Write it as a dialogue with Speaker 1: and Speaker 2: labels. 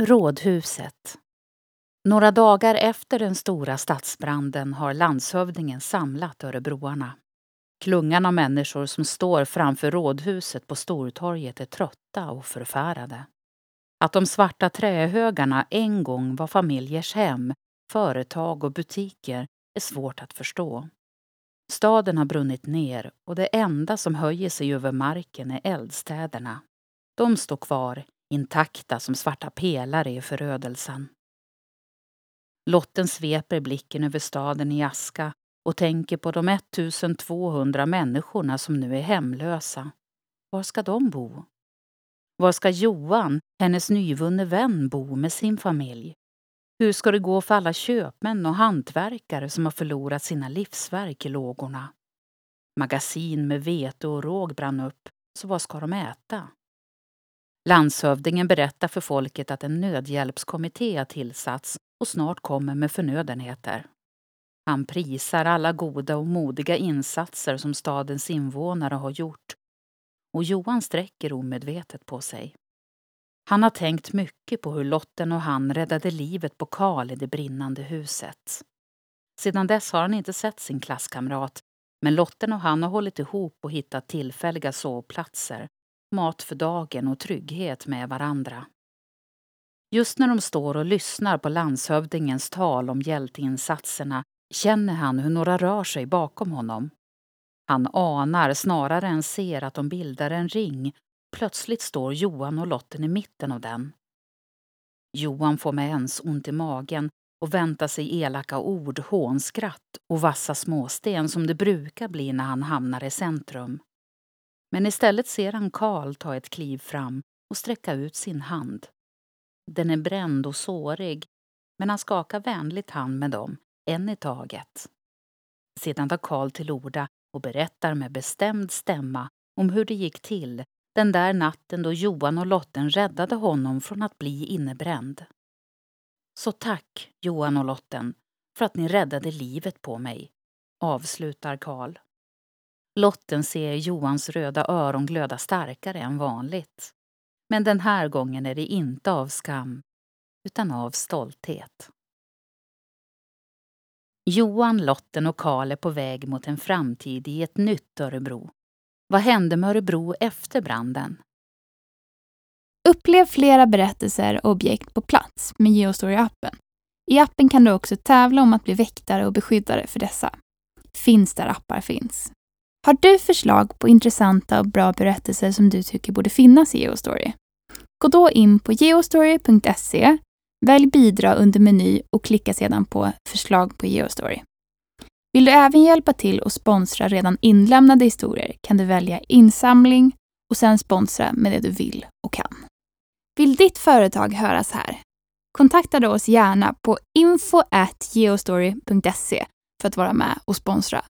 Speaker 1: Rådhuset. Några dagar efter den stora stadsbranden har landshövdingen samlat örebroarna. Klungan av människor som står framför rådhuset på Stortorget är trötta och förfärade. Att de svarta trähögarna en gång var familjers hem, företag och butiker är svårt att förstå. Staden har brunnit ner och det enda som höjer sig över marken är eldstäderna. De står kvar intakta som svarta pelare i förödelsen. Lotten sveper blicken över staden i aska och tänker på de 1200 människorna som nu är hemlösa. Var ska de bo? Var ska Johan, hennes nyvunne vän, bo med sin familj? Hur ska det gå för alla köpmän och hantverkare som har förlorat sina livsverk i lågorna? Magasin med vete och råg brann upp, så vad ska de äta? Landshövdingen berättar för folket att en nödhjälpskommitté har tillsatts och snart kommer med förnödenheter. Han prisar alla goda och modiga insatser som stadens invånare har gjort och Johan sträcker omedvetet på sig. Han har tänkt mycket på hur Lotten och han räddade livet på Karl i det brinnande huset. Sedan dess har han inte sett sin klasskamrat men Lotten och han har hållit ihop och hittat tillfälliga sovplatser mat för dagen och trygghet med varandra. Just när de står och lyssnar på landshövdingens tal om hjälteinsatserna känner han hur några rör sig bakom honom. Han anar snarare än ser att de bildar en ring. Plötsligt står Johan och Lotten i mitten av den. Johan får med ens ont i magen och väntar sig elaka ord, hånskratt och vassa småsten som det brukar bli när han hamnar i centrum. Men istället ser han Karl ta ett kliv fram och sträcka ut sin hand. Den är bränd och sårig, men han skakar vänligt hand med dem, en i taget. Sedan tar Karl till orda och berättar med bestämd stämma om hur det gick till den där natten då Johan och Lotten räddade honom från att bli innebränd. Så tack, Johan och Lotten, för att ni räddade livet på mig, avslutar Karl. Lotten ser Johans röda öron glöda starkare än vanligt. Men den här gången är det inte av skam, utan av stolthet. Johan, Lotten och Karl är på väg mot en framtid i ett nytt Örebro. Vad hände med Örebro efter branden?
Speaker 2: Upplev flera berättelser och objekt på plats med Geostory-appen. I appen kan du också tävla om att bli väktare och beskyddare för dessa. Finns där appar finns. Har du förslag på intressanta och bra berättelser som du tycker borde finnas i Geostory? Gå då in på geostory.se, välj bidra under meny och klicka sedan på förslag på Geostory. Vill du även hjälpa till och sponsra redan inlämnade historier kan du välja insamling och sen sponsra med det du vill och kan. Vill ditt företag höras här? Kontakta då oss gärna på info.geostory.se för att vara med och sponsra